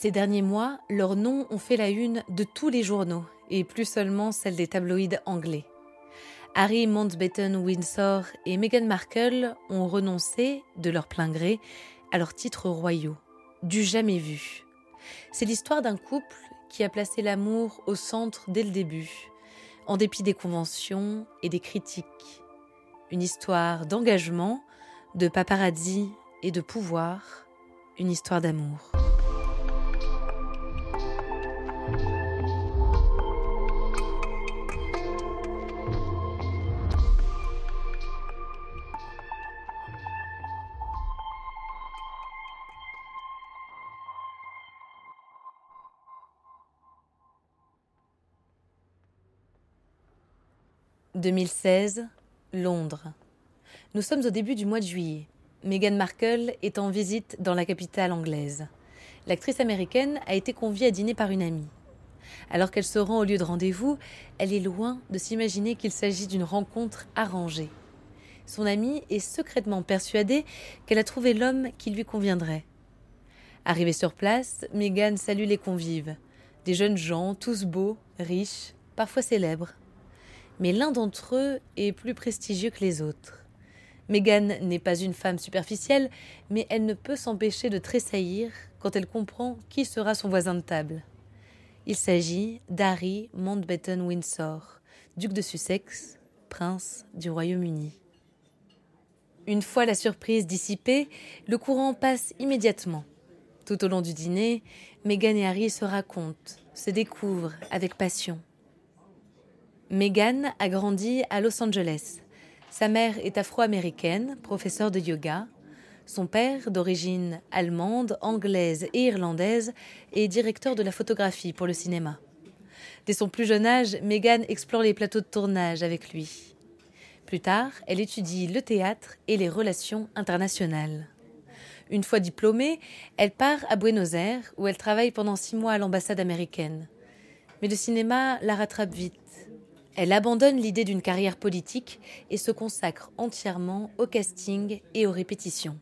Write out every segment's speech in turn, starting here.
Ces derniers mois, leurs noms ont fait la une de tous les journaux, et plus seulement celle des tabloïds anglais. Harry Mountbatten Windsor et Meghan Markle ont renoncé, de leur plein gré, à leurs titres royaux, du jamais vu. C'est l'histoire d'un couple qui a placé l'amour au centre dès le début, en dépit des conventions et des critiques. Une histoire d'engagement, de paparazzi et de pouvoir, une histoire d'amour. 2016, Londres. Nous sommes au début du mois de juillet. Meghan Markle est en visite dans la capitale anglaise. L'actrice américaine a été conviée à dîner par une amie. Alors qu'elle se rend au lieu de rendez-vous, elle est loin de s'imaginer qu'il s'agit d'une rencontre arrangée. Son amie est secrètement persuadée qu'elle a trouvé l'homme qui lui conviendrait. Arrivée sur place, Meghan salue les convives. Des jeunes gens, tous beaux, riches, parfois célèbres mais l'un d'entre eux est plus prestigieux que les autres. Meghan n'est pas une femme superficielle, mais elle ne peut s'empêcher de tressaillir quand elle comprend qui sera son voisin de table. Il s'agit d'Harry Mountbatten Windsor, duc de Sussex, prince du Royaume-Uni. Une fois la surprise dissipée, le courant passe immédiatement. Tout au long du dîner, Meghan et Harry se racontent, se découvrent avec passion. Meghan a grandi à Los Angeles. Sa mère est afro-américaine, professeure de yoga. Son père, d'origine allemande, anglaise et irlandaise, est directeur de la photographie pour le cinéma. Dès son plus jeune âge, Meghan explore les plateaux de tournage avec lui. Plus tard, elle étudie le théâtre et les relations internationales. Une fois diplômée, elle part à Buenos Aires où elle travaille pendant six mois à l'ambassade américaine. Mais le cinéma la rattrape vite. Elle abandonne l'idée d'une carrière politique et se consacre entièrement au casting et aux répétitions.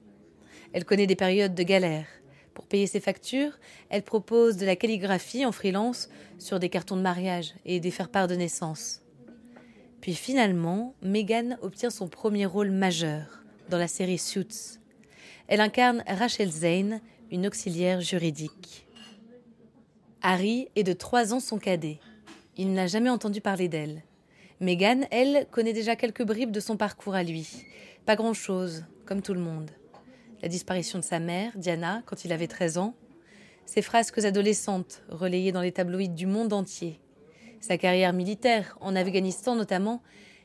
Elle connaît des périodes de galère. Pour payer ses factures, elle propose de la calligraphie en freelance sur des cartons de mariage et des faire-part de naissance. Puis finalement, Meghan obtient son premier rôle majeur dans la série Suits. Elle incarne Rachel Zane, une auxiliaire juridique. Harry est de trois ans son cadet. Il n'a jamais entendu parler d'elle. Meghan, elle, connaît déjà quelques bribes de son parcours à lui. Pas grand-chose, comme tout le monde. La disparition de sa mère, Diana, quand il avait 13 ans. Ses frasques adolescentes, relayées dans les tabloïds du monde entier. Sa carrière militaire, en Afghanistan notamment,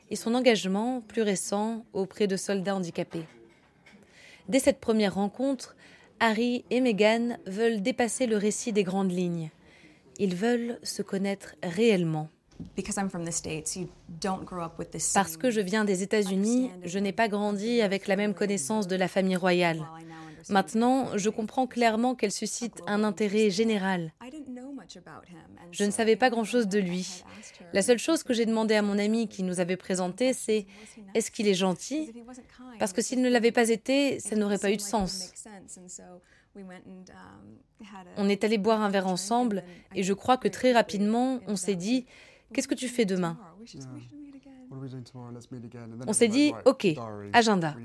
et son engagement, plus récent, auprès de soldats handicapés. Dès cette première rencontre, Harry et Meghan veulent dépasser le récit des grandes lignes. Ils veulent se connaître réellement. Parce que je viens des États-Unis, je n'ai pas grandi avec la même connaissance de la famille royale. Maintenant, je comprends clairement qu'elle suscite un intérêt général. Je ne savais pas grand-chose de lui. La seule chose que j'ai demandé à mon ami qui nous avait présenté, c'est est-ce qu'il est gentil? Parce que s'il ne l'avait pas été, ça n'aurait pas eu de sens. Um, on est allé boire un verre ensemble et je crois que très rapidement, on s'est dit, qu'est-ce que tu fais demain on s'est dit, OK, agenda.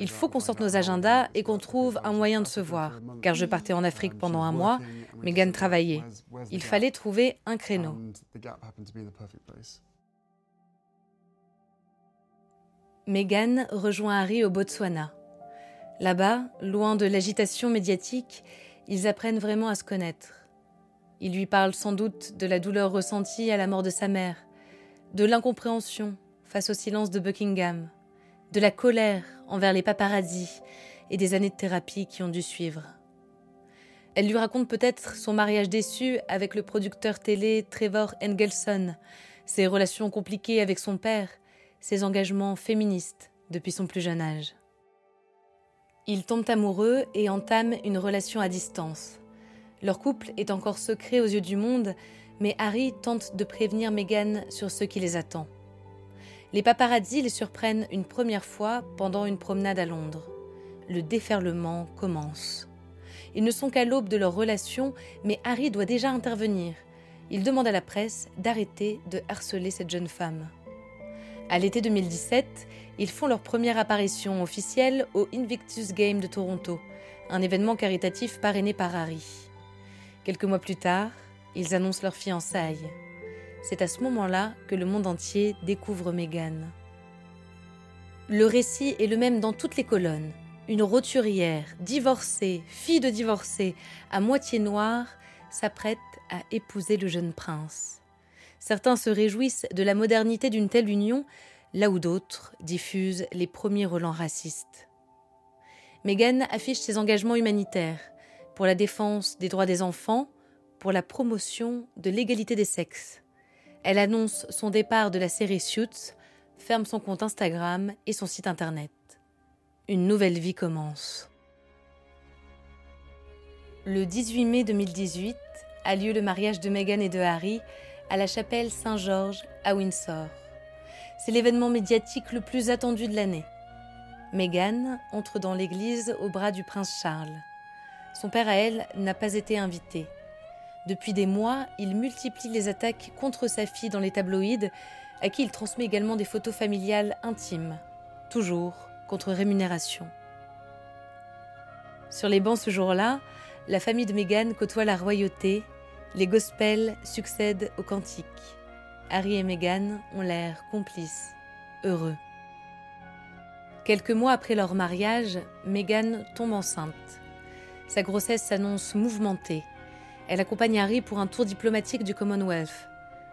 Il faut qu'on sorte nos agendas et qu'on trouve un moyen de se voir. Car je partais en Afrique pendant un mois, Megan travaillait. Il fallait trouver un créneau. Megan rejoint Harry au Botswana. Là-bas, loin de l'agitation médiatique, ils apprennent vraiment à se connaître. Il lui parle sans doute de la douleur ressentie à la mort de sa mère, de l'incompréhension face au silence de Buckingham, de la colère envers les paparazzis et des années de thérapie qui ont dû suivre. Elle lui raconte peut-être son mariage déçu avec le producteur télé Trevor Engelson, ses relations compliquées avec son père, ses engagements féministes depuis son plus jeune âge. Ils tombent amoureux et entament une relation à distance. Leur couple est encore secret aux yeux du monde, mais Harry tente de prévenir Meghan sur ce qui les attend. Les paparazzis les surprennent une première fois pendant une promenade à Londres. Le déferlement commence. Ils ne sont qu'à l'aube de leur relation, mais Harry doit déjà intervenir. Il demande à la presse d'arrêter de harceler cette jeune femme. À l'été 2017, ils font leur première apparition officielle au Invictus Game de Toronto, un événement caritatif parrainé par Harry. Quelques mois plus tard, ils annoncent leur fiançailles. C'est à ce moment-là que le monde entier découvre Meghan. Le récit est le même dans toutes les colonnes. Une roturière, divorcée, fille de divorcée, à moitié noire, s'apprête à épouser le jeune prince. Certains se réjouissent de la modernité d'une telle union, là où d'autres diffusent les premiers relents racistes. Meghan affiche ses engagements humanitaires pour la défense des droits des enfants, pour la promotion de l'égalité des sexes. Elle annonce son départ de la série Suits, ferme son compte Instagram et son site internet. Une nouvelle vie commence. Le 18 mai 2018 a lieu le mariage de Meghan et de Harry à la chapelle Saint-Georges à Windsor. C'est l'événement médiatique le plus attendu de l'année. Meghan entre dans l'église au bras du prince Charles. Son père à elle n'a pas été invité. Depuis des mois, il multiplie les attaques contre sa fille dans les tabloïds, à qui il transmet également des photos familiales intimes, toujours contre rémunération. Sur les bancs ce jour-là, la famille de Meghan côtoie la royauté, les gospels succèdent aux cantiques. Harry et Meghan ont l'air complices, heureux. Quelques mois après leur mariage, Meghan tombe enceinte. Sa grossesse s'annonce mouvementée. Elle accompagne Harry pour un tour diplomatique du Commonwealth.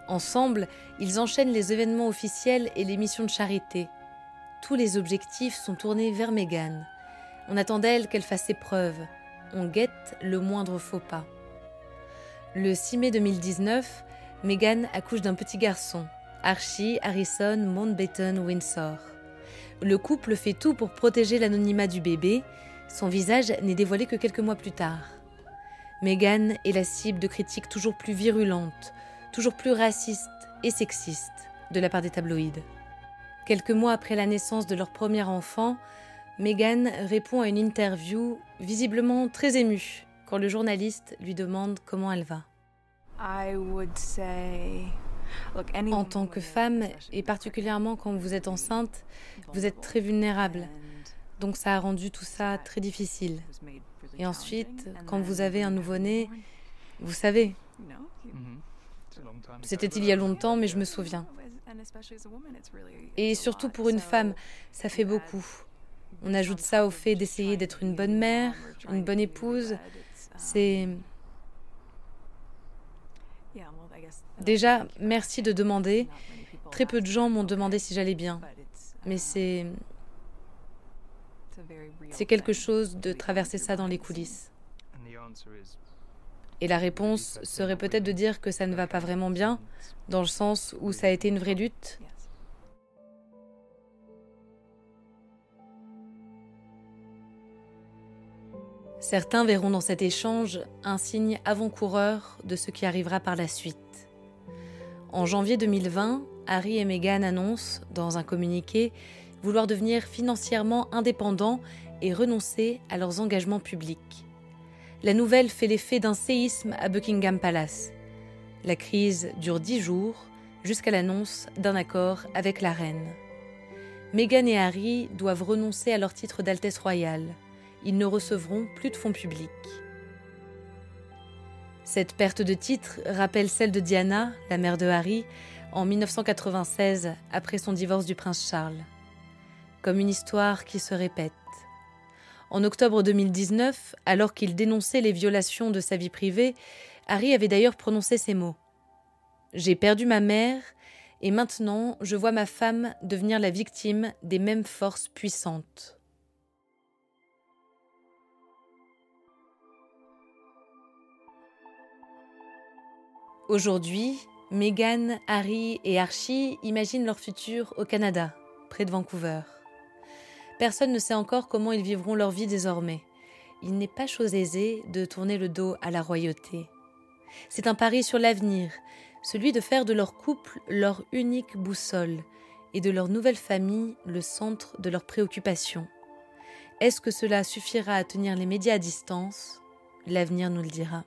Ensemble, ils enchaînent les événements officiels et les missions de charité. Tous les objectifs sont tournés vers Meghan. On attend d'elle qu'elle fasse ses preuves. On guette le moindre faux pas. Le 6 mai 2019, Meghan accouche d'un petit garçon, Archie Harrison Mountbatten Windsor. Le couple fait tout pour protéger l'anonymat du bébé. Son visage n'est dévoilé que quelques mois plus tard. Meghan est la cible de critiques toujours plus virulentes, toujours plus racistes et sexistes de la part des tabloïds. Quelques mois après la naissance de leur premier enfant, Meghan répond à une interview visiblement très émue quand le journaliste lui demande comment elle va. En tant que femme, et particulièrement quand vous êtes enceinte, vous êtes très vulnérable. Donc ça a rendu tout ça très difficile. Et ensuite, quand vous avez un nouveau-né, vous savez. C'était il y a longtemps, mais je me souviens. Et surtout pour une femme, ça fait beaucoup. On ajoute ça au fait d'essayer d'être une bonne mère, une bonne épouse. C'est... Déjà, merci de demander. Très peu de gens m'ont demandé si j'allais bien. Mais c'est... C'est quelque chose de traverser ça dans les coulisses. Et la réponse serait peut-être de dire que ça ne va pas vraiment bien, dans le sens où ça a été une vraie lutte. Certains verront dans cet échange un signe avant-coureur de ce qui arrivera par la suite. En janvier 2020, Harry et Meghan annoncent, dans un communiqué, vouloir devenir financièrement indépendants et renoncer à leurs engagements publics. La nouvelle fait l'effet d'un séisme à Buckingham Palace. La crise dure dix jours jusqu'à l'annonce d'un accord avec la reine. Meghan et Harry doivent renoncer à leur titre d'Altesse royale. Ils ne recevront plus de fonds publics. Cette perte de titre rappelle celle de Diana, la mère de Harry, en 1996 après son divorce du prince Charles. Comme une histoire qui se répète. En octobre 2019, alors qu'il dénonçait les violations de sa vie privée, Harry avait d'ailleurs prononcé ces mots. J'ai perdu ma mère et maintenant je vois ma femme devenir la victime des mêmes forces puissantes. Aujourd'hui, Meghan, Harry et Archie imaginent leur futur au Canada, près de Vancouver. Personne ne sait encore comment ils vivront leur vie désormais. Il n'est pas chose aisée de tourner le dos à la royauté. C'est un pari sur l'avenir, celui de faire de leur couple leur unique boussole et de leur nouvelle famille le centre de leurs préoccupations. Est-ce que cela suffira à tenir les médias à distance? L'avenir nous le dira.